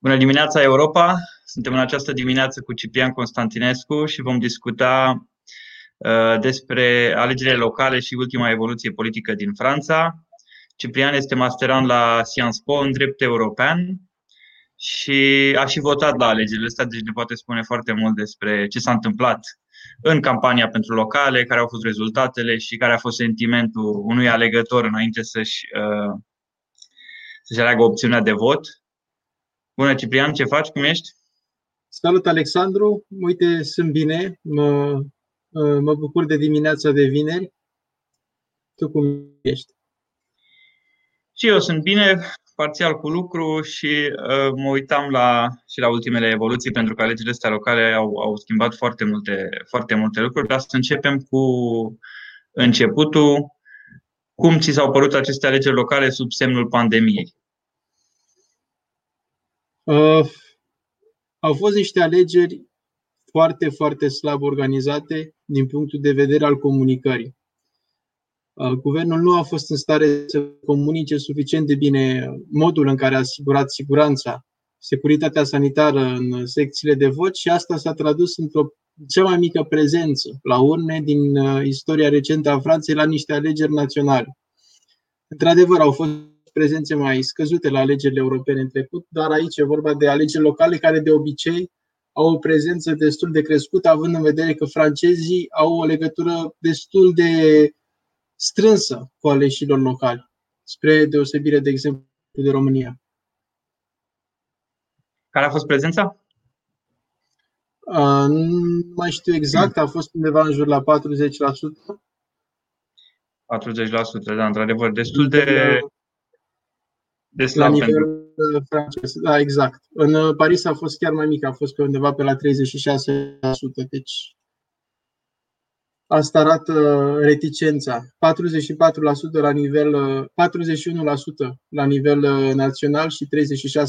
Bună dimineața, Europa! Suntem în această dimineață cu Ciprian Constantinescu și vom discuta uh, despre alegerile locale și ultima evoluție politică din Franța. Ciprian este masterand la Sciences Po în drept european și a și votat la alegerile astea, deci ne poate spune foarte mult despre ce s-a întâmplat în campania pentru locale, care au fost rezultatele și care a fost sentimentul unui alegător înainte să-și, uh, să-și aleagă opțiunea de vot. Bună, Ciprian, ce faci? Cum ești? Salut, Alexandru! Uite, sunt bine. Mă, uh, mă bucur de dimineața de vineri. Tu cum ești? Și eu sunt bine, parțial cu lucru și uh, mă uitam la, și la ultimele evoluții, pentru că alegerile astea locale au, au schimbat foarte multe, foarte multe lucruri, dar să începem cu începutul. Cum ți s-au părut aceste alegeri locale sub semnul pandemiei? Uh, au fost niște alegeri foarte, foarte slab organizate din punctul de vedere al comunicării. Uh, guvernul nu a fost în stare să comunice suficient de bine modul în care a asigurat siguranța, securitatea sanitară în secțiile de vot și asta s-a tradus într-o cea mai mică prezență la urne din uh, istoria recentă a Franței la niște alegeri naționale. Într-adevăr, au fost prezențe mai scăzute la alegerile europene în trecut, dar aici e vorba de alegeri locale care de obicei au o prezență destul de crescută, având în vedere că francezii au o legătură destul de strânsă cu aleșilor locali, spre deosebire, de exemplu, de România. Care a fost prezența? Uh, nu mai știu exact, a fost undeva în jur la 40%. 40%, da, într-adevăr, destul de, de slab la nivel pentru... francez. Da, exact. În Paris a fost chiar mai mic, a fost pe undeva pe la 36%, deci Asta arată reticența. 44% la nivel, 41% la nivel uh, național și 36%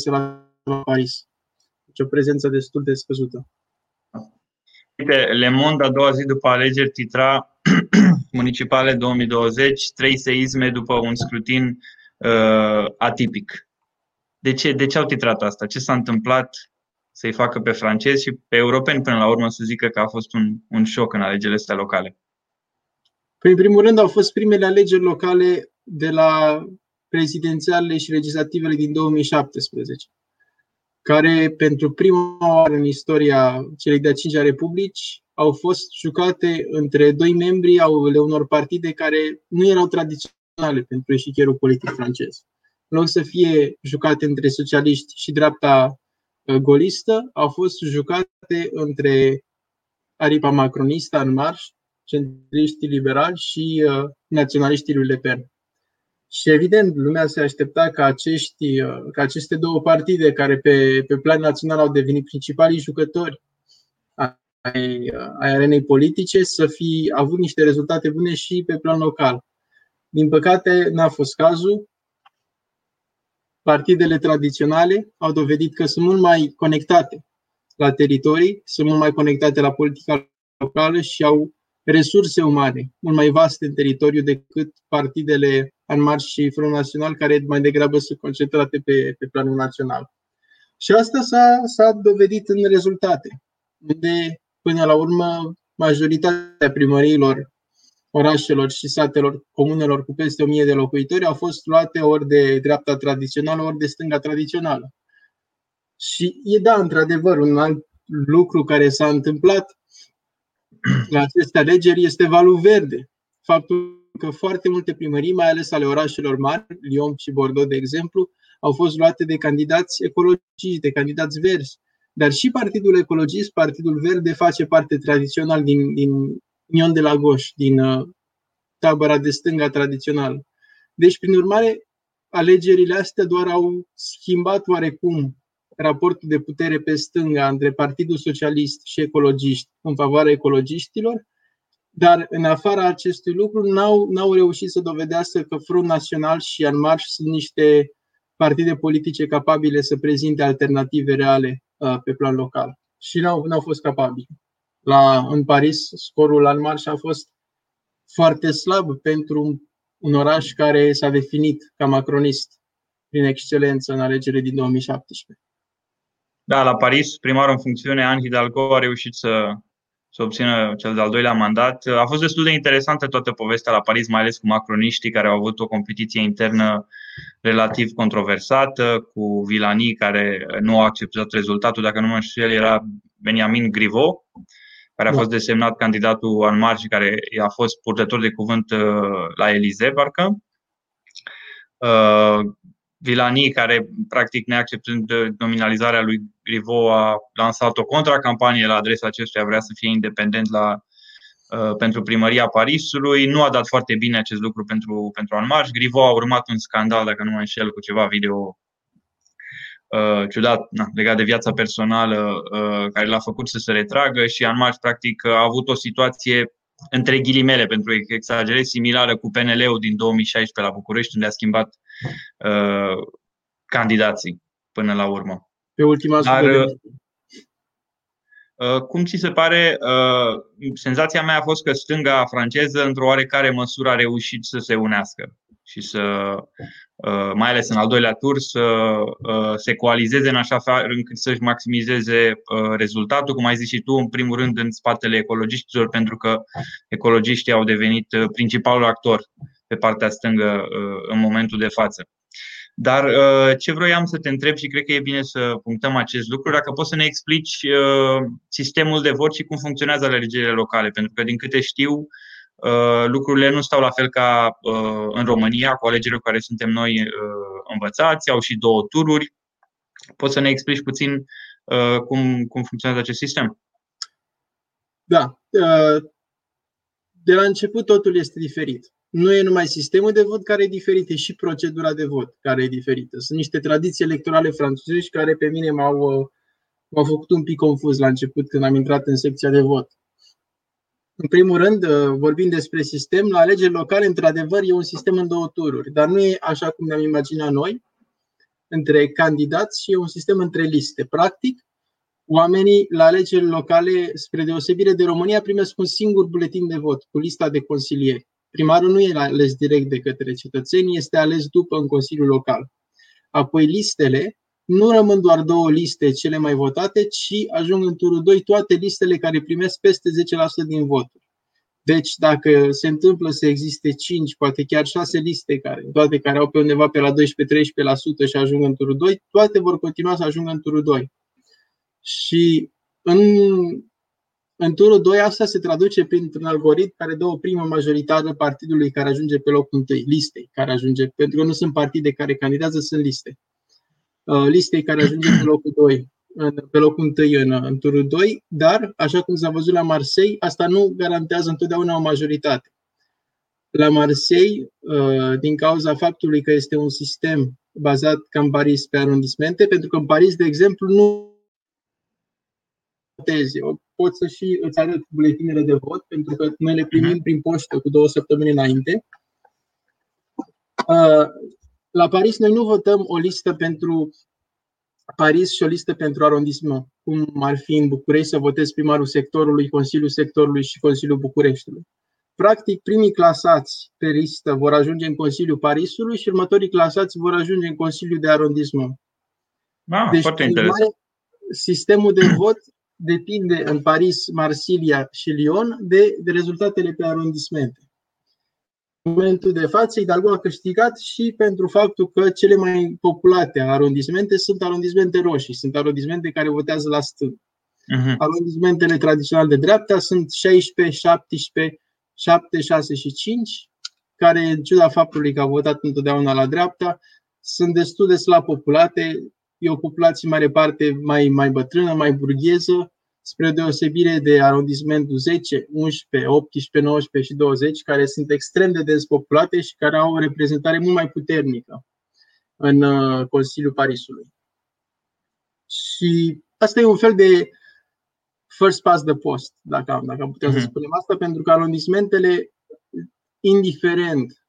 la Paris. Deci o prezență destul de scăzută. Uite, Le Monde, a doua zi după alegeri, titra municipale 2020, trei seisme după un scrutin uh, atipic. De ce, de ce au titrat asta? Ce s-a întâmplat să-i facă pe francezi și pe europeni până la urmă să zică că a fost un, un șoc în alegerile astea locale? Păi, în primul rând, au fost primele alegeri locale de la prezidențialele și legislativele din 2017, care pentru prima oară în istoria celei de-a cincea republici au fost jucate între doi membri ale unor partide care nu erau tradiționale pentru eșichierul politic francez. În loc să fie jucate între socialiști și dreapta Uh, golistă au fost jucate între aripa macronistă în marș, centriștii liberali și uh, naționaliștii lui Le Pen. Și evident, lumea se aștepta ca, acești, uh, ca aceste două partide, care pe, pe plan național au devenit principalii jucători ai, ai arenei politice, să fi avut niște rezultate bune și pe plan local. Din păcate, n-a fost cazul partidele tradiționale au dovedit că sunt mult mai conectate la teritorii, sunt mult mai conectate la politica locală și au resurse umane mult mai vaste în teritoriu decât partidele în Marș și Front Național, care mai degrabă sunt concentrate pe, pe planul național. Și asta s-a, s-a dovedit în rezultate, unde, până la urmă, majoritatea primăriilor orașelor și satelor, comunelor cu peste 1000 de locuitori au fost luate ori de dreapta tradițională, ori de stânga tradițională. Și e da, într-adevăr, un alt lucru care s-a întâmplat la aceste alegeri este valul verde. Faptul că foarte multe primării, mai ales ale orașelor mari, Lyon și Bordeaux, de exemplu, au fost luate de candidați ecologici, de candidați verzi. Dar și Partidul Ecologist, Partidul Verde, face parte tradițional din, din Ion de la Goș, din uh, tabăra de stânga tradițională. Deci, prin urmare, alegerile astea doar au schimbat oarecum raportul de putere pe stânga între Partidul Socialist și ecologiști în favoarea ecologiștilor, dar în afara acestui lucru n-au, n-au reușit să dovedească că Front Național și Anmarș sunt niște partide politice capabile să prezinte alternative reale uh, pe plan local. Și n-au, n-au fost capabili la, în Paris, scorul al marș a fost foarte slab pentru un oraș care s-a definit ca macronist prin excelență în alegerile din 2017. Da, la Paris, primarul în funcțiune, Anne Hidalgo, a reușit să, să obțină cel de-al doilea mandat. A fost destul de interesantă toată povestea la Paris, mai ales cu macroniștii care au avut o competiție internă relativ controversată, cu Vilani care nu a acceptat rezultatul, dacă nu mă știu, el era Benjamin Griveaux, care a da. fost desemnat candidatul Anmar și care a fost purtător de cuvânt uh, la Elize, parcă. Uh, Vilani, care practic neacceptând nominalizarea lui Grivo, a lansat o contracampanie la adresa acestuia, vrea să fie independent la, uh, pentru primăria Parisului. Nu a dat foarte bine acest lucru pentru, pentru Anmarș. Grivo a urmat un scandal, dacă nu mă înșel, cu ceva video uh, ciudat na, legat de viața personală uh, care l-a făcut să se retragă și Anmarș practic a avut o situație între ghilimele, pentru că exagerez, similară cu PNL-ul din 2016 la București, unde a schimbat uh, candidații până la urmă. Pe ultima Dar, uh, cum ți se pare, uh, senzația mea a fost că stânga franceză, într-o oarecare măsură, a reușit să se unească și să, uh, mai ales în al doilea tur, să uh, se coalizeze în așa fel încât să-și maximizeze uh, rezultatul, cum ai zis și tu, în primul rând în spatele ecologiștilor, pentru că ecologiștii au devenit principalul actor pe partea stângă în momentul de față. Dar ce vroiam să te întreb și cred că e bine să punctăm acest lucru, dacă poți să ne explici sistemul de vot și cum funcționează alegerile locale, pentru că din câte știu, Uh, lucrurile nu stau la fel ca uh, în România, cu alegerile cu care suntem noi uh, învățați, au și două tururi. Poți să ne explici puțin cum, cum funcționează acest sistem? Da. De la început totul este diferit. Nu e numai sistemul de vot care e diferit, e și procedura de vot care e diferită. Sunt niște tradiții electorale franțuzești care pe mine m-au, m-au făcut un pic confuz la început când am intrat în secția de vot. În primul rând, uh, vorbim despre sistem, la alegeri locale, într-adevăr, e un sistem în două tururi, dar nu e așa cum ne-am imaginat noi, între candidați și e un sistem între liste. Practic, oamenii la alegeri locale, spre deosebire de România, primesc un singur buletin de vot cu lista de consilieri. Primarul nu e ales direct de către cetățeni, este ales după în Consiliul Local. Apoi listele nu rămân doar două liste cele mai votate, ci ajung în turul 2 toate listele care primesc peste 10% din voturi. Deci, dacă se întâmplă să existe 5, poate chiar 6 liste, care, toate care au pe undeva pe la 12-13% și ajung în turul 2, toate vor continua să ajungă în turul 2. Și în, în turul 2 asta se traduce printr-un algoritm care dă o primă majoritară partidului care ajunge pe locul 1, listei care ajunge, pentru că nu sunt partide care candidează, sunt liste. Uh, listei care ajunge pe locul 2, pe locul 1 în, în turul 2, dar, așa cum s-a văzut la Marseille, asta nu garantează întotdeauna o majoritate. La Marseille, uh, din cauza faptului că este un sistem bazat ca în Paris pe arondismente, pentru că în Paris, de exemplu, nu votezi. Poți să și îți arăt buletinele de vot, pentru că noi le primim mhm. prin poștă cu două săptămâni înainte. Uh, la Paris noi nu votăm o listă pentru Paris și o listă pentru arondisment, cum ar fi în București să votezi primarul sectorului, Consiliul sectorului și Consiliul Bucureștiului. Practic, primii clasați pe listă vor ajunge în Consiliul Parisului și următorii clasați vor ajunge în Consiliul de arondisment. Ah, deci, foarte interesant. Sistemul de vot depinde în Paris, Marsilia și Lyon de, de rezultatele pe arondismente momentul de față, Hidalgo a câștigat și pentru faptul că cele mai populate arondismente sunt arondismente roșii, sunt arondismente care votează la stânga. Uh-huh. Arondismentele tradiționale de dreapta sunt 16, 17, 7, 6 și 5, care, în ciuda faptului că au votat întotdeauna la dreapta, sunt destul de slab populate. E o populație mare parte mai, mai bătrână, mai burgheză, spre deosebire de arondismentul 10, 11, 18, 19 și 20, care sunt extrem de despopulate și care au o reprezentare mult mai puternică în uh, Consiliul Parisului. Și asta e un fel de first past the post, dacă am, dacă am putea uh-huh. să mhm. spunem asta, pentru că arondismentele, indiferent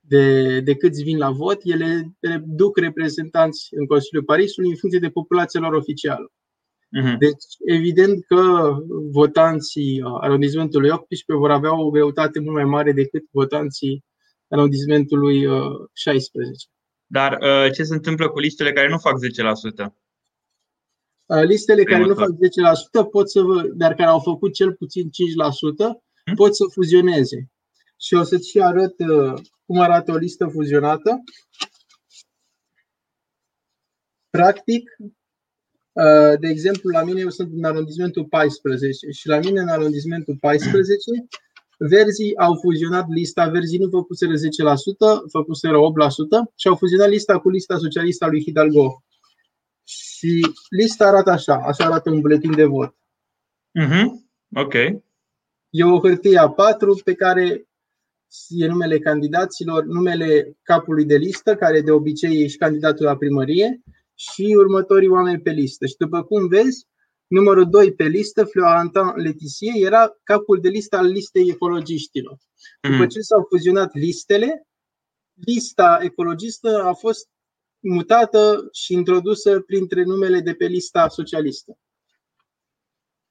de, de câți vin la vot, ele duc reprezentanți în Consiliul Parisului în funcție de populația lor oficială. Uh-huh. Deci, evident că votanții arondismentului 18 vor avea o greutate mult mai mare decât votanții arondismentului 16. Dar uh, ce se întâmplă cu listele care nu fac 10%? Listele care nu fac 10% pot să vă, dar care au făcut cel puțin 5% hmm? pot să fuzioneze. Și o să-ți arăt cum arată o listă fuzionată. Practic, de exemplu, la mine eu sunt în arondismentul 14 și la mine în arondismentul 14 Verzii au fuzionat lista, verzii nu făcuseră 10%, făcuseră 8% și au fuzionat lista cu lista socialistă a lui Hidalgo. Și lista arată așa, așa arată un buletin de vot. Mm-hmm. Ok. E o hârtie A4 pe care e numele candidaților, numele capului de listă, care de obicei e și candidatul la primărie, și următorii oameni pe listă. Și după cum vezi, numărul 2 pe listă, Florentin Letizie, era capul de listă al listei ecologiștilor. După mhm. ce s-au fuzionat listele, lista ecologistă a fost mutată și introdusă printre numele de pe lista socialistă.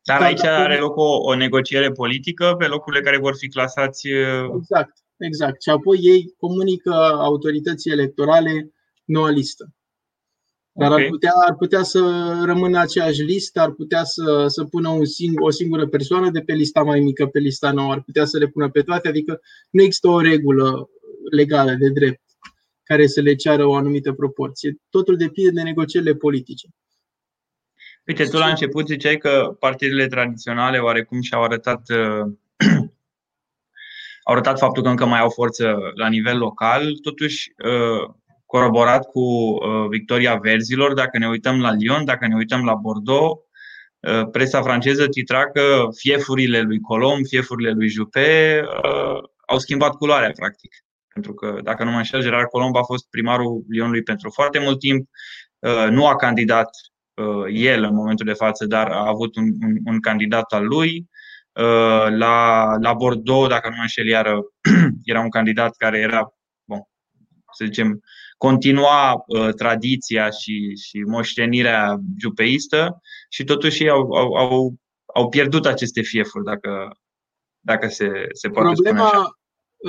Dar aici are loc o, o negociere politică pe locurile care vor fi clasați. Uh, exact, exact. Și apoi ei comunică autorității electorale noua listă. Dar okay. ar, putea, ar putea să rămână aceeași listă, ar putea să, să pună un sing, o singură persoană de pe lista mai mică pe lista nouă, ar putea să le pună pe toate, adică nu există o regulă legală de drept care să le ceară o anumită proporție. Totul depinde de negocierile politice. Uite, tu la început ziceai că partidele tradiționale oarecum și-au arătat uh, au arătat faptul că încă mai au forță la nivel local, totuși uh, coroborat cu uh, victoria verzilor. Dacă ne uităm la Lyon, dacă ne uităm la Bordeaux, uh, presa franceză titra că fiefurile lui Colomb, fiefurile lui Juppé uh, au schimbat culoarea, practic. Pentru că, dacă nu mă înșel, Gerard Colomb a fost primarul Lyonului pentru foarte mult timp, nu a candidat el în momentul de față, dar a avut un, un, un candidat al lui. La, la Bordeaux, dacă nu mă înșel, iară, era un candidat care era, bun, să zicem, continua uh, tradiția și, și moștenirea jupeistă și totuși au, au, au, au pierdut aceste fiefuri, dacă, dacă se, se poate problema, spune așa.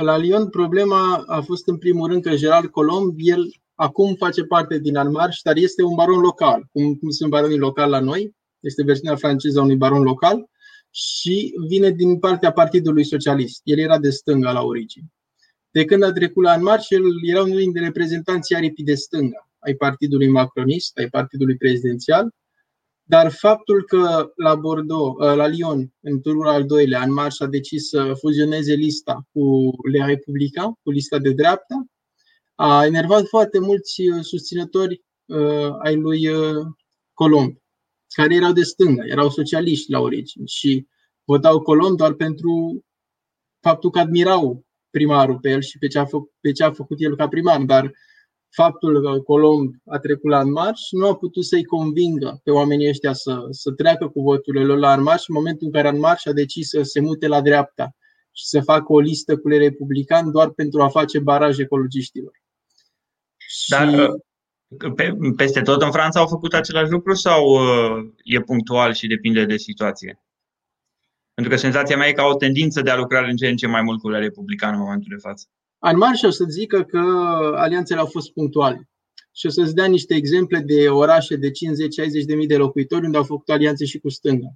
La Lyon, problema a fost în primul rând că Gerard Colomb, el acum face parte din Almarș, dar este un baron local, cum, cum sunt baronii locali la noi, este versiunea franceză a unui baron local și vine din partea Partidului Socialist. El era de stânga la origine. De când a trecut la Anmarș, el era unul dintre reprezentanții aripii de stânga ai partidului macronist, ai partidului prezidențial, dar faptul că la Bordeaux, ă, la Lyon, în turul al doilea, Anmarș a decis să fuzioneze lista cu Le Républicains, cu lista de dreapta, a enervat foarte mulți ă, susținători uh, ai lui uh, Colomb, care erau de stânga, erau socialiști la origine și votau Colomb doar pentru faptul că admirau primarul pe el și pe ce a, fă, pe ce a făcut el ca primar, dar faptul că Colomb a trecut la marș nu a putut să-i convingă pe oamenii ăștia să, să treacă cu voturile lor la marș în momentul în care marș a decis să se mute la dreapta și să facă o listă cu le republicani doar pentru a face baraj ecologiștilor. Dar și... Uh, pe, peste tot în Franța au făcut același lucru sau uh, e punctual și depinde de situație? Pentru că senzația mea e că au o tendință de a lucra în ce în ce mai mult cu le republicană în momentul de față. În marș o să zică că alianțele au fost punctuale. Și o să-ți dea niște exemple de orașe de 50-60 de mii de locuitori unde au făcut alianțe și cu stânga.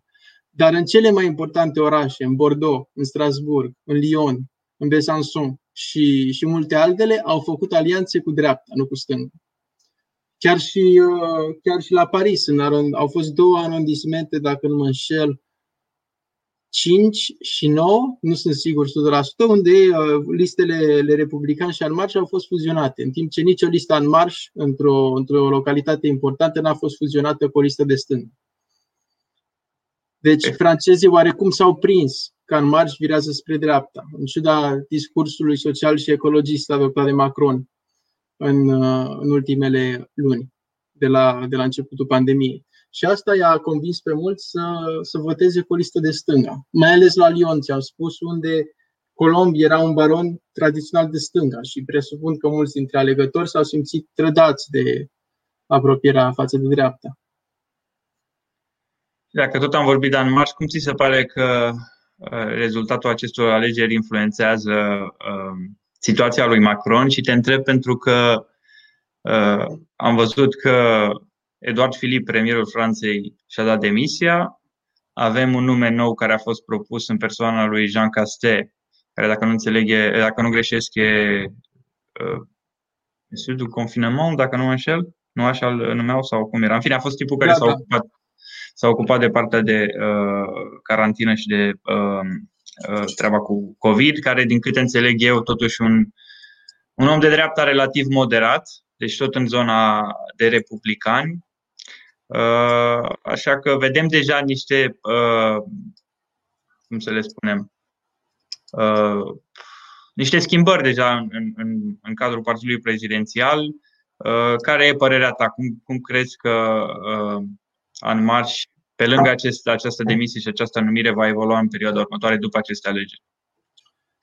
Dar în cele mai importante orașe, în Bordeaux, în Strasburg, în Lyon, în Besançon și, și multe altele, au făcut alianțe cu dreapta, nu cu stânga. Chiar și, uh, chiar și la Paris în arond, au fost două arondismente, dacă nu mă înșel, 5 și 9, nu sunt sigur 100%, unde uh, listele le republican și marș au fost fuzionate, în timp ce nicio listă în marș într-o, într-o localitate importantă n-a fost fuzionată cu o listă de stânga. Deci francezii oarecum s-au prins că în marș virează spre dreapta, în ciuda discursului social și ecologist adoptat de Macron în, uh, în ultimele luni, de la, de la începutul pandemiei. Și asta i-a convins pe mulți să, să voteze cu o listă de stânga. Mai ales la Lyon, ți-am spus, unde Colomb era un baron tradițional de stânga și presupun că mulți dintre alegători s-au simțit trădați de apropierea față de dreapta. Dacă tot am vorbit de Anmarș, cum ți se pare că uh, rezultatul acestor alegeri influențează uh, situația lui Macron și te întreb pentru că uh, am văzut că Eduard Filip, premierul Franței, și-a dat demisia. Avem un nume nou care a fost propus în persoana lui Jean Castex, care, dacă nu înțeleg, dacă nu greșesc, e uh, du confinement, dacă nu mă înșel, nu așa îl numeau sau cum era. În fine, a fost tipul care da, s-a, da. ocupat, s-a ocupat de partea de uh, carantină și de uh, uh, treaba cu COVID, care, din câte înțeleg eu, totuși un, un om de dreapta relativ moderat, deci tot în zona de republicani. Uh, așa că vedem deja niște, uh, cum să le spunem, uh, niște schimbări deja în, în, în cadrul Partidului Prezidențial. Care e părerea ta? Cum, cum crezi că în marș, pe lângă acest, această demisie și această numire, va evolua în perioada următoare după aceste alegeri?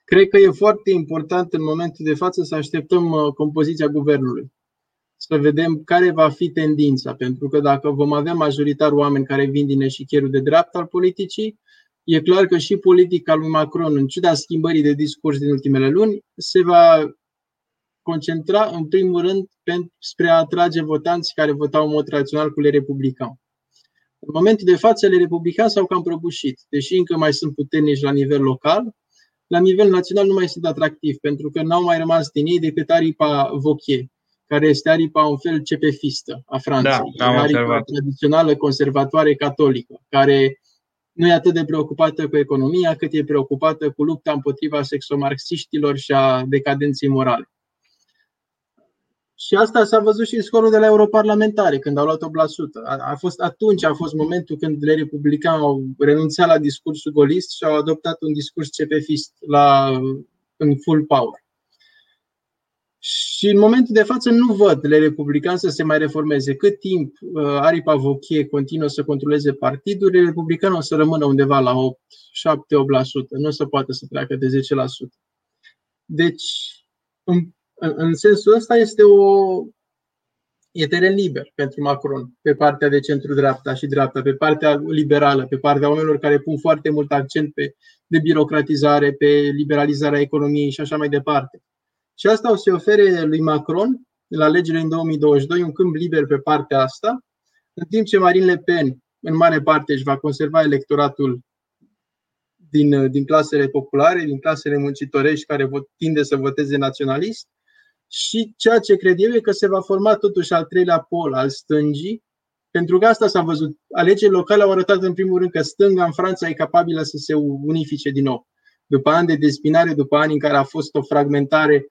Cred că e foarte important în momentul de față să așteptăm compoziția guvernului să vedem care va fi tendința, pentru că dacă vom avea majoritar oameni care vin din eșichierul de dreapta al politicii, e clar că și politica lui Macron, în ciuda schimbării de discurs din ultimele luni, se va concentra în primul rând spre a atrage votanți care votau în mod tradițional cu le republicani. În momentul de față, le republicani s-au cam prăbușit, deși încă mai sunt puternici la nivel local, la nivel național nu mai sunt atractivi, pentru că n-au mai rămas din ei decât aripa Vauquier, care este aripa un fel cepefistă a Franței. Da, am aripa observat. tradițională conservatoare catolică, care nu e atât de preocupată cu economia, cât e preocupată cu lupta împotriva sexomarxiștilor și a decadenței morale. Și asta s-a văzut și în scorul de la europarlamentare, când au luat 8%. A, a fost, atunci a fost momentul când le republicani au renunțat la discursul golist și au adoptat un discurs cepefist la, în full power. Și în momentul de față nu văd le republicani să se mai reformeze. Cât timp uh, aripa Vochie continuă să controleze partidul, republicanii o să rămână undeva la 8, 7-8%. Nu o să poată să treacă de 10%. Deci, în, în sensul ăsta este o e teren liber pentru Macron pe partea de centru-dreapta și dreapta, pe partea liberală, pe partea oamenilor care pun foarte mult accent pe debirocratizare, pe liberalizarea economiei și așa mai departe. Și asta o să ofere lui Macron, la alegerile în 2022, un câmp liber pe partea asta, în timp ce Marine Le Pen, în mare parte, își va conserva electoratul din, din clasele populare, din clasele muncitorești care vot, tinde să voteze naționalist. Și ceea ce cred eu e că se va forma totuși al treilea pol al stângii, pentru că asta s-a văzut. Alegerile locale au arătat în primul rând că stânga în Franța e capabilă să se unifice din nou. După ani de despinare, după ani în care a fost o fragmentare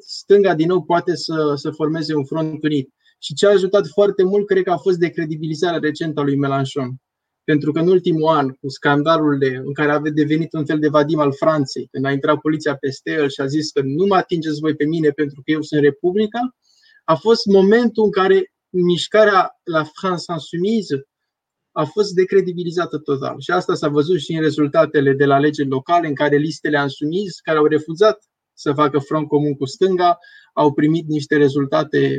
stânga din nou poate să, să formeze un front unit. Și ce a ajutat foarte mult, cred că a fost decredibilizarea recentă a lui Mélenchon. Pentru că în ultimul an, cu scandalul de, în care a devenit un fel de vadim al Franței, când a intrat poliția peste el și a zis că nu mă atingeți voi pe mine pentru că eu sunt Republica, a fost momentul în care mișcarea la France Insoumise a fost decredibilizată total. Și asta s-a văzut și în rezultatele de la alegeri locale, în care listele Insoumise, care au refuzat să facă front comun cu stânga, au primit niște rezultate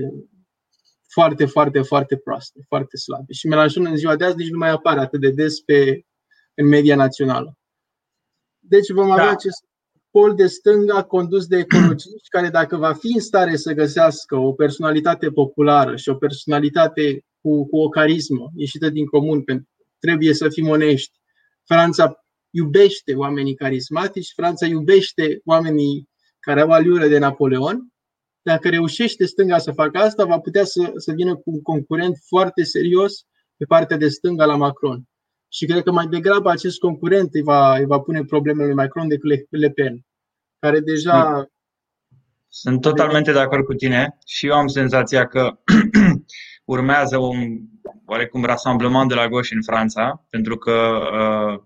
foarte, foarte, foarte proaste, foarte slabe. Și Melanchon în ziua de azi nici nu mai apare atât de des pe, în media națională. Deci vom avea da. acest pol de stânga condus de ecologiști care dacă va fi în stare să găsească o personalitate populară și o personalitate cu, cu o carismă ieșită din comun, pentru trebuie să fim onești. Franța iubește oamenii carismatici, Franța iubește oamenii care au aliură de Napoleon, dacă reușește stânga să facă asta, va putea să, să vină cu un concurent foarte serios pe partea de stânga la Macron. Și cred că mai degrabă acest concurent îi va, îi va pune problemele lui Macron decât Le Pen, care deja. Sunt totalmente de acord cu tine și eu am senzația că urmează un oarecum rassemblement de la gauche în Franța, pentru că uh,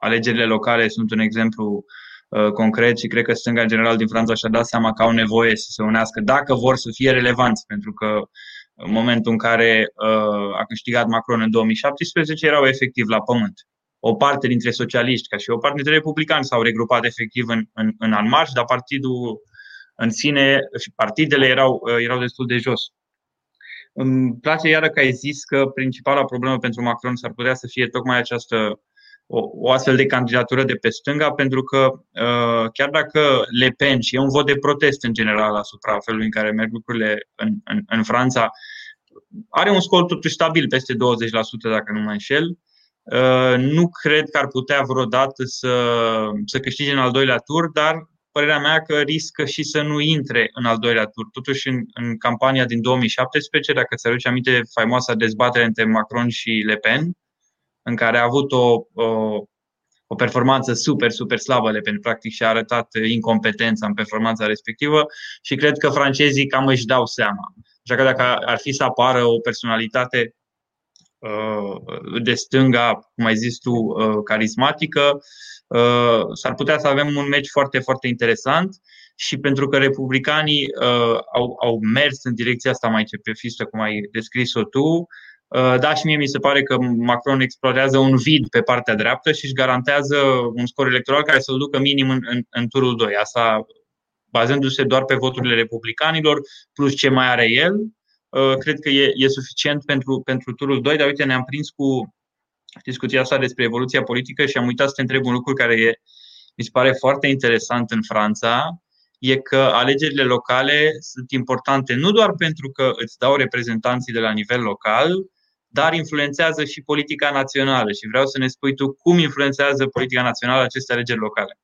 alegerile locale sunt un exemplu Uh, concret și cred că stânga în general din Franța și-a dat seama că au nevoie să se unească dacă vor să fie relevanți, pentru că în momentul în care uh, a câștigat Macron în 2017 erau efectiv la pământ. O parte dintre socialiști, ca și o parte dintre republicani s-au regrupat efectiv în, în, în anmarș, dar partidul în sine și partidele erau, uh, erau destul de jos. Îmi place iară că ai zis că principala problemă pentru Macron s-ar putea să fie tocmai această o, o astfel de candidatură de pe stânga, pentru că uh, chiar dacă Le Pen și e un vot de protest în general asupra felului în care merg lucrurile în, în, în Franța, are un scol totuși stabil peste 20%, dacă nu mă înșel. Nu cred că ar putea vreodată să, să câștige în al doilea tur, dar părerea mea că riscă și să nu intre în al doilea tur. Totuși, în, în campania din 2017, dacă ți aduce aminte faimoasa dezbatere între Macron și Le Pen, în care a avut o, o, o performanță super, super slabă Le Pen, practic și a arătat incompetența în performanța respectivă și cred că francezii cam își dau seama. Așa că dacă ar fi să apară o personalitate uh, de stânga, cum ai zis tu, uh, carismatică, Uh, s-ar putea să avem un meci foarte, foarte interesant și pentru că republicanii uh, au, au mers în direcția asta mai cepefistă, cum ai descris-o tu, uh, da, și mie mi se pare că Macron explorează un vid pe partea dreaptă și își garantează un scor electoral care să-l ducă minim în, în, în turul 2. Asta bazându-se doar pe voturile republicanilor, plus ce mai are el, cred că e, e suficient pentru, pentru turul 2, dar uite, ne-am prins cu discuția asta despre evoluția politică și am uitat să te întreb un lucru care e, mi se pare foarte interesant în Franța, e că alegerile locale sunt importante nu doar pentru că îți dau reprezentanții de la nivel local, dar influențează și politica națională. Și vreau să ne spui tu cum influențează politica națională aceste alegeri locale.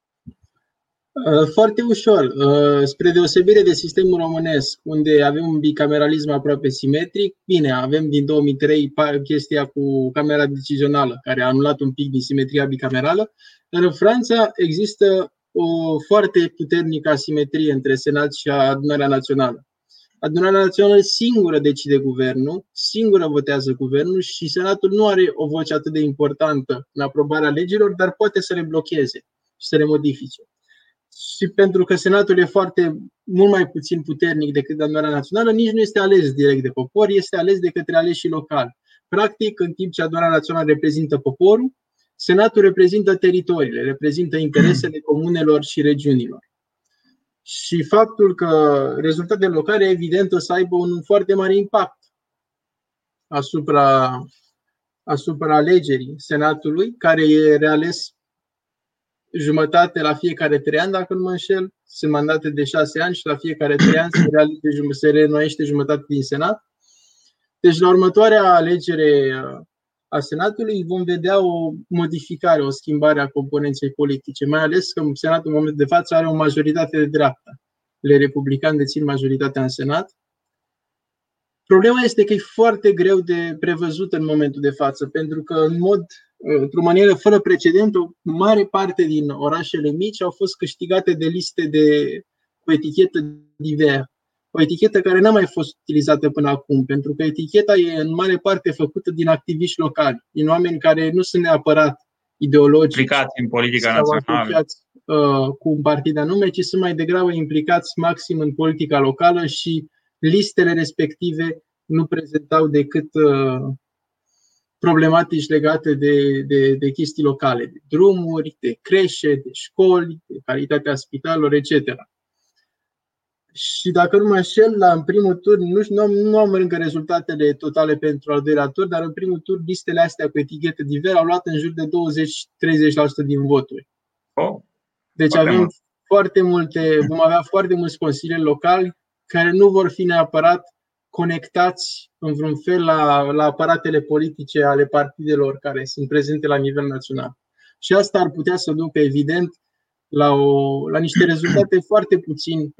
Uh, foarte ușor. Uh, spre deosebire de sistemul românesc, unde avem un bicameralism aproape simetric, bine, avem din 2003 chestia cu Camera Decizională, care a anulat un pic din simetria bicamerală, dar în Franța există o foarte puternică asimetrie între Senat și Adunarea Națională. Adunarea Națională singură decide guvernul, singură votează guvernul și Senatul nu are o voce atât de importantă în aprobarea legilor, dar poate să le blocheze și să le modifice și pentru că Senatul e foarte mult mai puțin puternic decât adunarea națională, nici nu este ales direct de popor, este ales de către aleșii locali. Practic, în timp ce adunarea națională reprezintă poporul, Senatul reprezintă teritoriile, reprezintă interesele comunelor și regiunilor. Și faptul că rezultatele locale, evident, o să aibă un foarte mare impact asupra, asupra alegerii Senatului, care e reales jumătate la fiecare trei ani, dacă nu mă înșel. Sunt mandate de șase ani și la fiecare trei ani se, se reînnoiește jumătate din Senat. Deci la următoarea alegere a Senatului vom vedea o modificare, o schimbare a componenței politice, mai ales că Senatul în momentul de față are o majoritate de dreapta. Le republicani dețin majoritatea în Senat. Problema este că e foarte greu de prevăzut în momentul de față, pentru că în mod într-o manieră fără precedent, o mare parte din orașele mici au fost câștigate de liste de, cu etichetă diver. O etichetă care n-a mai fost utilizată până acum, pentru că eticheta e în mare parte făcută din activiști locali, din oameni care nu sunt neapărat ideologici implicați în politica națională uh, cu un partid anume, ci sunt mai degrabă implicați maxim în politica locală și listele respective nu prezentau decât uh, problematici legate de, de, de chestii locale, de drumuri, de creșe, de școli, de calitatea spitalelor, etc. Și dacă nu mă înșel, la în primul tur, nu, nu, am, nu am încă rezultatele totale pentru al doilea tur, dar în primul tur listele astea cu etichete diver au luat în jur de 20-30% din voturi. Oh, deci avem mult. foarte multe, vom avea foarte mulți consilieri locali care nu vor fi neapărat conectați în vreun fel la, la aparatele politice ale partidelor care sunt prezente la nivel național. Și asta ar putea să ducă, evident, la, o, la niște rezultate foarte puțin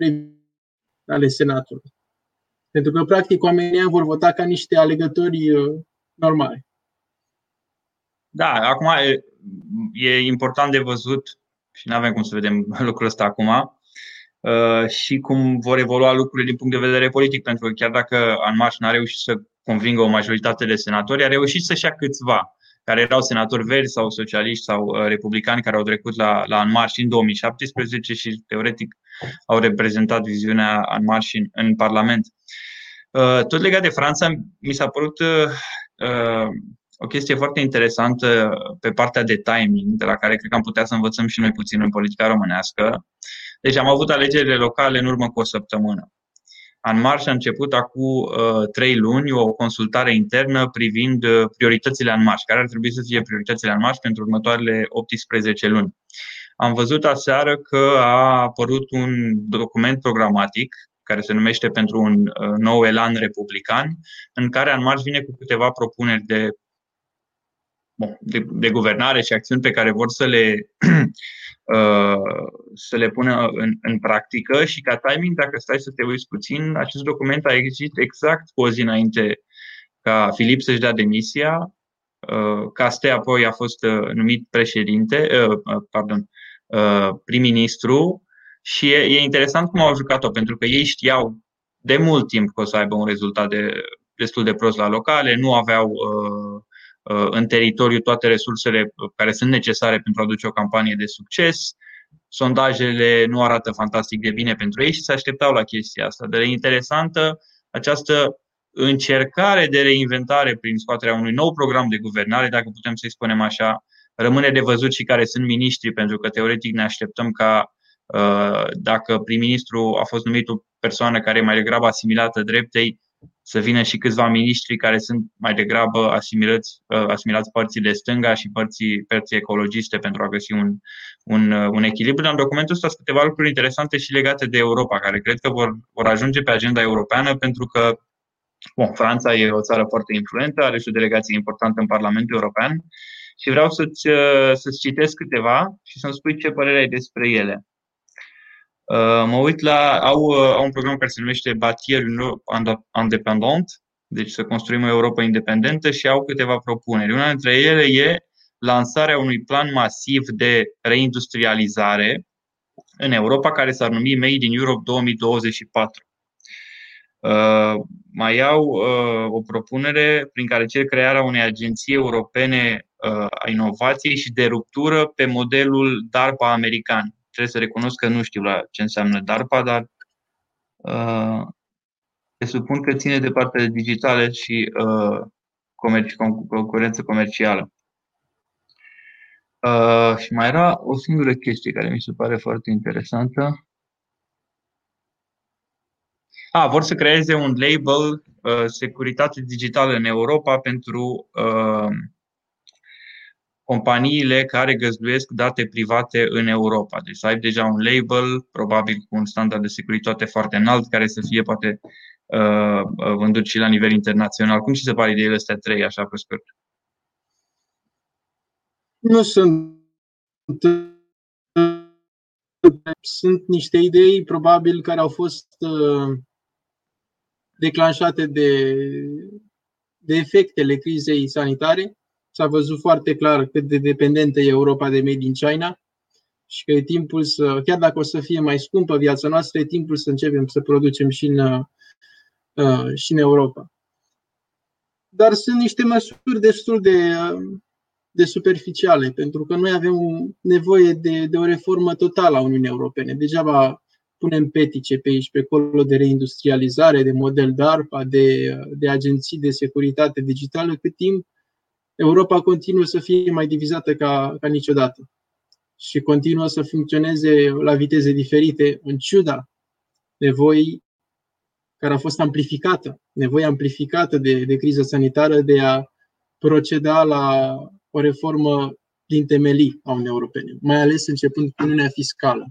ale Senatului. Pentru că, practic, oamenii vor vota ca niște alegători uh, normali. Da, acum e, e important de văzut și nu avem cum să vedem lucrul ăsta acum, Uh, și cum vor evolua lucrurile din punct de vedere politic, pentru că chiar dacă Anmaș n-a reușit să convingă o majoritate de senatori, a reușit să-și ia câțiva care erau senatori verzi sau socialiști sau uh, republicani care au trecut la, la Anmarș în 2017 și teoretic au reprezentat viziunea Anmarș în, în Parlament. Uh, tot legat de Franța, mi s-a părut o chestie foarte interesantă pe partea de timing, de la care cred că am putea să învățăm și noi puțin în politica românească. Deci am avut alegerile locale în urmă cu o săptămână. În marș a început acum uh, trei luni o consultare internă privind uh, prioritățile în marș, care ar trebui să fie prioritățile în marș pentru următoarele 18 luni. Am văzut aseară că a apărut un document programatic care se numește pentru un nou elan republican, în care Anmarș vine cu câteva propuneri de, bon, de, de guvernare și acțiuni pe care vor să le, să le pună în, în practică și ca timing, dacă stai să te uiți puțin, acest document a existit exact cu o zi înainte ca Filip să-și dea demisia, Caste apoi a fost numit președinte, pardon, prim-ministru și e, e interesant cum au jucat-o, pentru că ei știau de mult timp că o să aibă un rezultat de, destul de prost la locale, nu aveau uh, uh, în teritoriu toate resursele care sunt necesare pentru a duce o campanie de succes. Sondajele nu arată fantastic de bine pentru ei și se așteptau la chestia asta. Dar e interesantă această încercare de reinventare prin scoaterea unui nou program de guvernare, dacă putem să-i spunem așa, rămâne de văzut și care sunt miniștri, pentru că teoretic ne așteptăm ca Uh, dacă prim-ministru a fost numit o persoană care e mai degrabă asimilată dreptei, să vină și câțiva miniștri care sunt mai degrabă asimilați, uh, asimilați părții de stânga și părții, părții ecologiste pentru a găsi un, un, uh, un echilibru. În documentul ăsta sunt câteva lucruri interesante și legate de Europa, care cred că vor, vor ajunge pe agenda europeană pentru că Bun, Franța e o țară foarte influentă, are și o delegație importantă în Parlamentul European și vreau să-ți, să-ți citesc câteva și să-mi spui ce părere ai despre ele. Uh, mă uit la, au, uh, au un program care se numește Bâtir Independent, deci să construim o Europa independentă și au câteva propuneri. Una dintre ele e lansarea unui plan masiv de reindustrializare în Europa care s-ar numi Made in Europe 2024. Uh, mai au uh, o propunere prin care cer crearea unei agenții europene uh, a inovației și de ruptură pe modelul DARPA american trebuie să recunosc că nu știu la ce înseamnă DARPA, dar uh, presupun că ține de partea digitală și uh, comerci, concurență comercială. Uh, și mai era o singură chestie care mi se pare foarte interesantă. A, vor să creeze un label uh, securitate digitală în Europa pentru uh, companiile care găzduiesc date private în Europa. Deci să ai deja un label, probabil cu un standard de securitate foarte înalt, care să fie poate uh, uh vândut și la nivel internațional. Cum și se pare ideile astea trei, așa pe scurt? Nu sunt sunt niște idei probabil care au fost uh, declanșate de, de efectele crizei sanitare S-a văzut foarte clar cât de dependentă e Europa de Made in China și că e timpul să, chiar dacă o să fie mai scumpă viața noastră, e timpul să începem să producem și în, uh, și în Europa. Dar sunt niște măsuri destul de, de superficiale, pentru că noi avem nevoie de, de o reformă totală a Uniunii Europene. Degeaba punem petice pe aici, pe acolo de reindustrializare, de model DARPA, de, de agenții de securitate digitală, cât timp Europa continuă să fie mai divizată ca, ca niciodată și continuă să funcționeze la viteze diferite, în ciuda nevoii care a fost amplificată, nevoia amplificată de, de criză sanitară de a proceda la o reformă din temelii a Uniunii Europene, mai ales începând cu Uniunea Fiscală.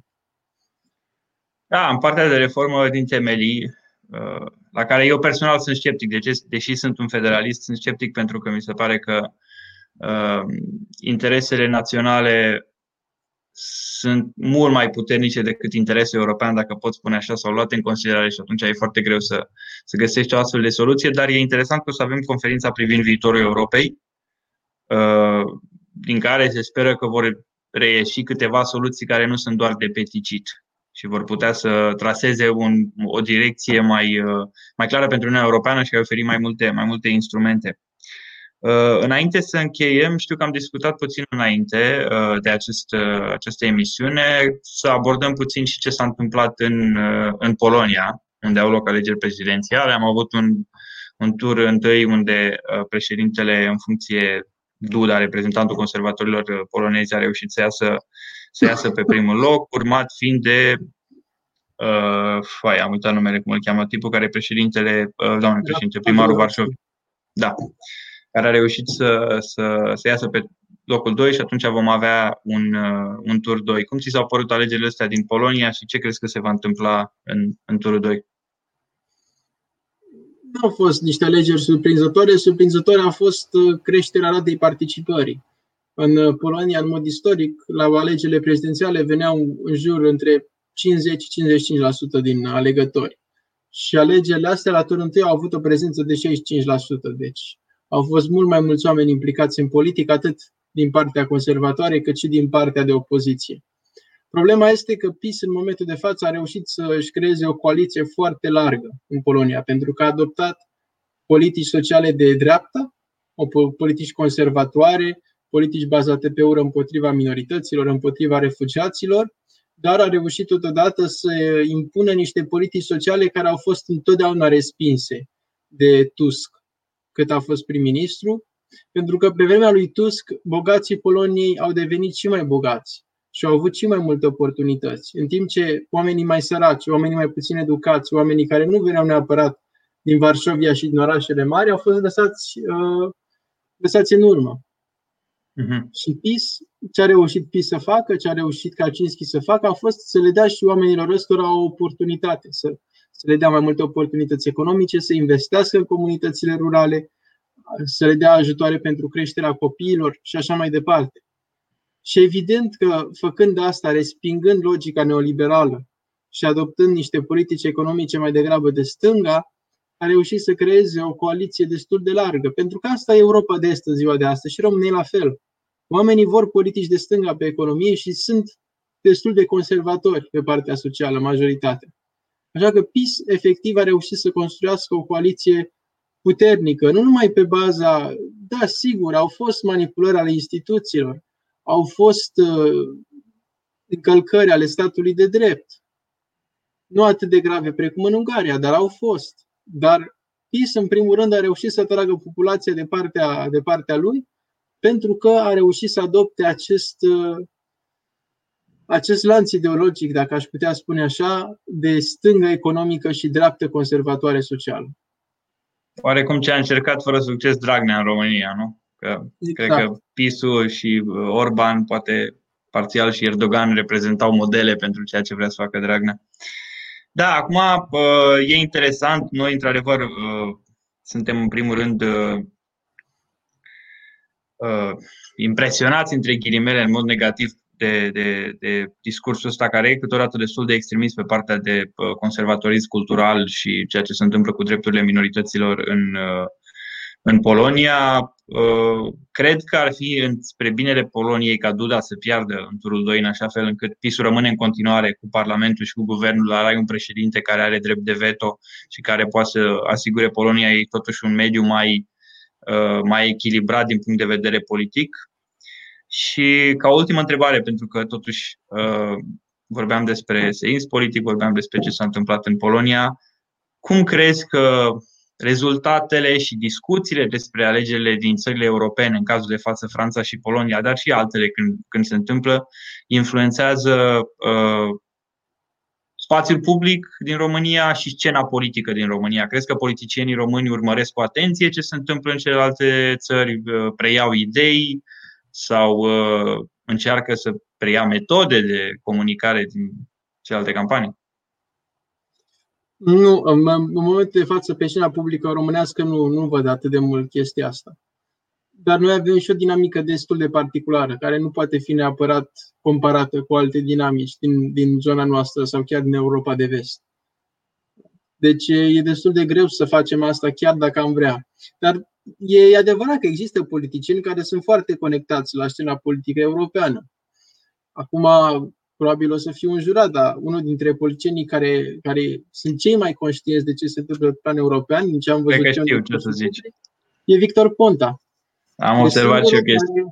Da, în partea de reformă din temelii, uh, la care eu personal sunt sceptic, deși, deși sunt un federalist, sunt sceptic pentru că mi se pare că uh, interesele naționale sunt mult mai puternice decât interesul european, dacă pot spune așa, sau luate în considerare și atunci e foarte greu să, să găsești o astfel de soluție, dar e interesant că o să avem conferința privind viitorul Europei, uh, din care se speră că vor reieși câteva soluții care nu sunt doar de peticit și vor putea să traseze un, o direcție mai, uh, mai clară pentru Uniunea Europeană și a oferi mai multe, mai multe instrumente. Uh, înainte să încheiem, știu că am discutat puțin înainte uh, de acest, această emisiune, să abordăm puțin și ce s-a întâmplat în, în Polonia, unde au loc alegeri prezidențiale. Am avut un, un tur întâi unde președintele în funcție Duda, reprezentantul conservatorilor polonezi, a reușit să iasă să iasă pe primul loc, urmat fiind de uh, fai, am uitat numele, cum îl cheamă, tipul care e președintele, uh, doamne președinte, primarul Varșovia. Da. Care a reușit să, să, să iasă pe locul 2 și atunci vom avea un, uh, un tur 2. Cum ți s-au părut alegerile astea din Polonia și ce crezi că se va întâmpla în, în turul 2? Nu au fost niște alegeri surprinzătoare. Surprinzătoare a fost uh, creșterea ratei participării. În uh, Polonia, în mod istoric, la alegerile prezidențiale veneau în jur între 50-55% din alegători. Și alegerile astea, la turul întâi, au avut o prezență de 65%. Deci au fost mult mai mulți oameni implicați în politică, atât din partea conservatoare, cât și din partea de opoziție. Problema este că PIS în momentul de față a reușit să își creeze o coaliție foarte largă în Polonia, pentru că a adoptat politici sociale de dreapta, o politici conservatoare, politici bazate pe ură împotriva minorităților, împotriva refugiaților, dar a reușit totodată să impună niște politici sociale care au fost întotdeauna respinse de Tusk cât a fost prim-ministru, pentru că pe vremea lui Tusk, bogații Poloniei au devenit și mai bogați și au avut și mai multe oportunități. În timp ce oamenii mai săraci, oamenii mai puțin educați, oamenii care nu veneau neapărat din Varșovia și din orașele mari, au fost lăsați, uh, lăsați în urmă. Uh-huh. Și PIS, ce a reușit PIS să facă, ce a reușit Kaczynski să facă, a fost să le dea și oamenilor ăstora o oportunitate, să, să le dea mai multe oportunități economice, să investească în comunitățile rurale, să le dea ajutoare pentru creșterea copiilor și așa mai departe. Și evident că făcând asta, respingând logica neoliberală și adoptând niște politici economice mai degrabă de stânga, a reușit să creeze o coaliție destul de largă. Pentru că asta e Europa de Est în ziua de astăzi și România la fel. Oamenii vor politici de stânga pe economie și sunt destul de conservatori pe partea socială, majoritatea. Așa că PIS efectiv a reușit să construiască o coaliție puternică, nu numai pe baza, da, sigur, au fost manipulări ale instituțiilor, au fost uh, încălcări ale statului de drept. Nu atât de grave precum în Ungaria, dar au fost. Dar PIS, în primul rând, a reușit să tragă populația de partea, de partea lui pentru că a reușit să adopte acest, uh, acest lanț ideologic, dacă aș putea spune așa, de stângă economică și dreaptă conservatoare socială. Oarecum ce a încercat fără succes Dragnea în România, nu? Că exact. cred că PIS-ul și uh, Orban, poate parțial și Erdogan reprezentau modele pentru ceea ce vrea să facă Dragnea. Da, acum uh, e interesant. Noi, într-adevăr, uh, suntem în primul rând impresionați, între ghilimele, în mod negativ de, de, de discursul ăsta care e câteodată destul de extremist pe partea de conservatorism cultural și ceea ce se întâmplă cu drepturile minorităților în, în Polonia. Uh, cred că ar fi spre binele Poloniei ca Duda să piardă în turul 2 în așa fel încât PIS-ul rămâne în continuare cu Parlamentul și cu Guvernul, dar ai un președinte care are drept de veto și care poate să asigure Poloniei totuși un mediu mai, uh, mai echilibrat din punct de vedere politic. Și ca ultimă întrebare, pentru că totuși uh, vorbeam despre seins politic, vorbeam despre ce s-a întâmplat în Polonia, cum crezi că rezultatele și discuțiile despre alegerile din țările europene, în cazul de față Franța și Polonia, dar și altele când, când se întâmplă, influențează uh, spațiul public din România și scena politică din România. Crezi că politicienii români urmăresc cu atenție ce se întâmplă în celelalte țări, uh, preiau idei sau uh, încearcă să preia metode de comunicare din celelalte campanii? Nu, în, în momentul de față, pe scena publică românească nu, nu văd atât de mult chestia asta. Dar noi avem și o dinamică destul de particulară, care nu poate fi neapărat comparată cu alte dinamici din, din zona noastră sau chiar din Europa de vest. Deci e destul de greu să facem asta chiar dacă am vrea. Dar e adevărat că există politicieni care sunt foarte conectați la scena politică europeană. Acum, probabil o să fiu înjurat, dar unul dintre politicienii care, care sunt cei mai conștienți de ce se întâmplă pe plan european, din ce am văzut ce, știu ce să zici. e Victor Ponta. Am e observat și eu chestia.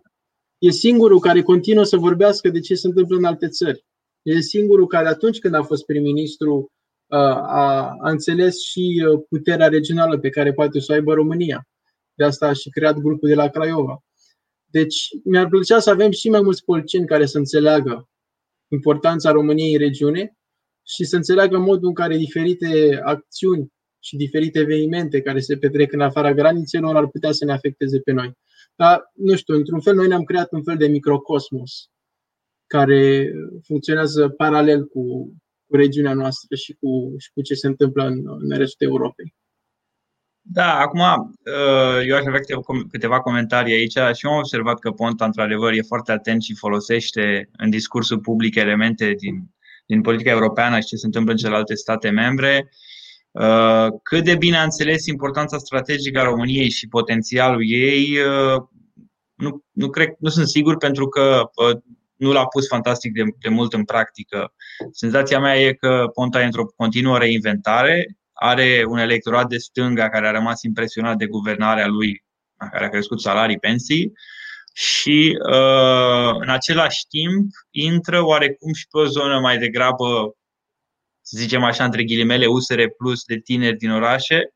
E singurul care continuă să vorbească de ce se întâmplă în alte țări. E singurul care atunci când a fost prim-ministru a, a înțeles și puterea regională pe care poate să o aibă România. De asta a și creat grupul de la Craiova. Deci mi-ar plăcea să avem și mai mulți politicieni care să înțeleagă importanța României în regiune și să înțeleagă modul în care diferite acțiuni și diferite evenimente care se petrec în afara granițelor ar putea să ne afecteze pe noi. Dar, nu știu, într-un fel, noi ne-am creat un fel de microcosmos care funcționează paralel cu, cu regiunea noastră și cu, și cu ce se întâmplă în, în restul Europei. Da, acum uh, eu aș avea câteva comentarii aici și eu am observat că Ponta, într-adevăr, e foarte atent și folosește în discursul public elemente din, din politica europeană și ce se întâmplă în celelalte state membre. Uh, cât de bine a înțeles importanța strategică a României și potențialul ei, uh, nu, nu, cred, nu sunt sigur pentru că nu l-a pus fantastic de, de mult în practică. Senzația mea e că Ponta e într-o continuă reinventare are un electorat de stânga care a rămas impresionat de guvernarea lui, care a crescut salarii, pensii, și uh, în același timp intră oarecum și pe o zonă mai degrabă, să zicem așa, între ghilimele, USR plus de tineri din orașe,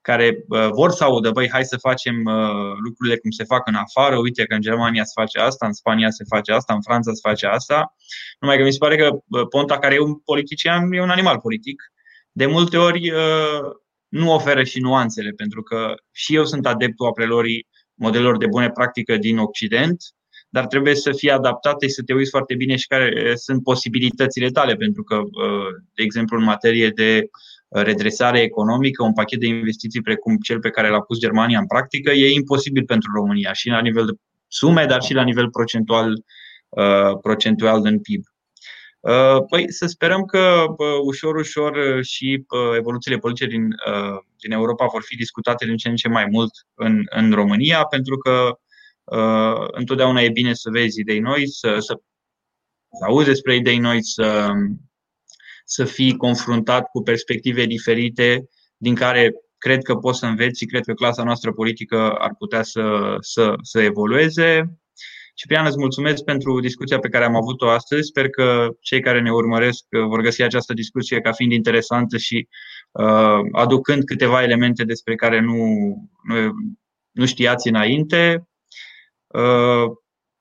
care uh, vor să audă, băi, hai să facem uh, lucrurile cum se fac în afară, uite că în Germania se face asta, în Spania se face asta, în Franța se face asta. Numai că mi se pare că Ponta, care e un politician, e un animal politic de multe ori uh, nu oferă și nuanțele, pentru că și eu sunt adeptul a prelorii modelelor de bune practică din Occident, dar trebuie să fie adaptate și să te uiți foarte bine și care uh, sunt posibilitățile tale, pentru că, uh, de exemplu, în materie de redresare economică, un pachet de investiții precum cel pe care l-a pus Germania în practică e imposibil pentru România, și la nivel de sume, dar și la nivel procentual, procentual din PIB. Uh, păi să sperăm că ușor, ușor uh, și evoluțiile politice din, uh, din Europa vor fi discutate din ce în ce mai mult în, în România, pentru că întotdeauna e bine să vezi idei noi, să, să, să auzi despre idei noi, să, să fii confruntat cu perspective diferite din care cred că poți să înveți și cred că clasa noastră politică ar putea să, să, să evolueze. Ciprian, îți mulțumesc pentru discuția pe care am avut-o astăzi. Sper că cei care ne urmăresc uh, vor găsi această discuție ca fiind interesantă și uh, aducând câteva elemente despre care nu, nu, nu știați înainte. Uh,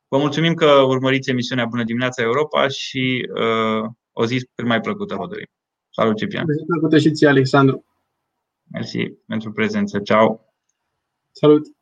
vă mulțumim că urmăriți emisiunea Bună dimineața Europa și uh, o zi cât mai plăcută vă dorim. Salut, Ciprian! O zi plăcută și ție, Alexandru! Mersi pentru prezență. Ciao! Salut!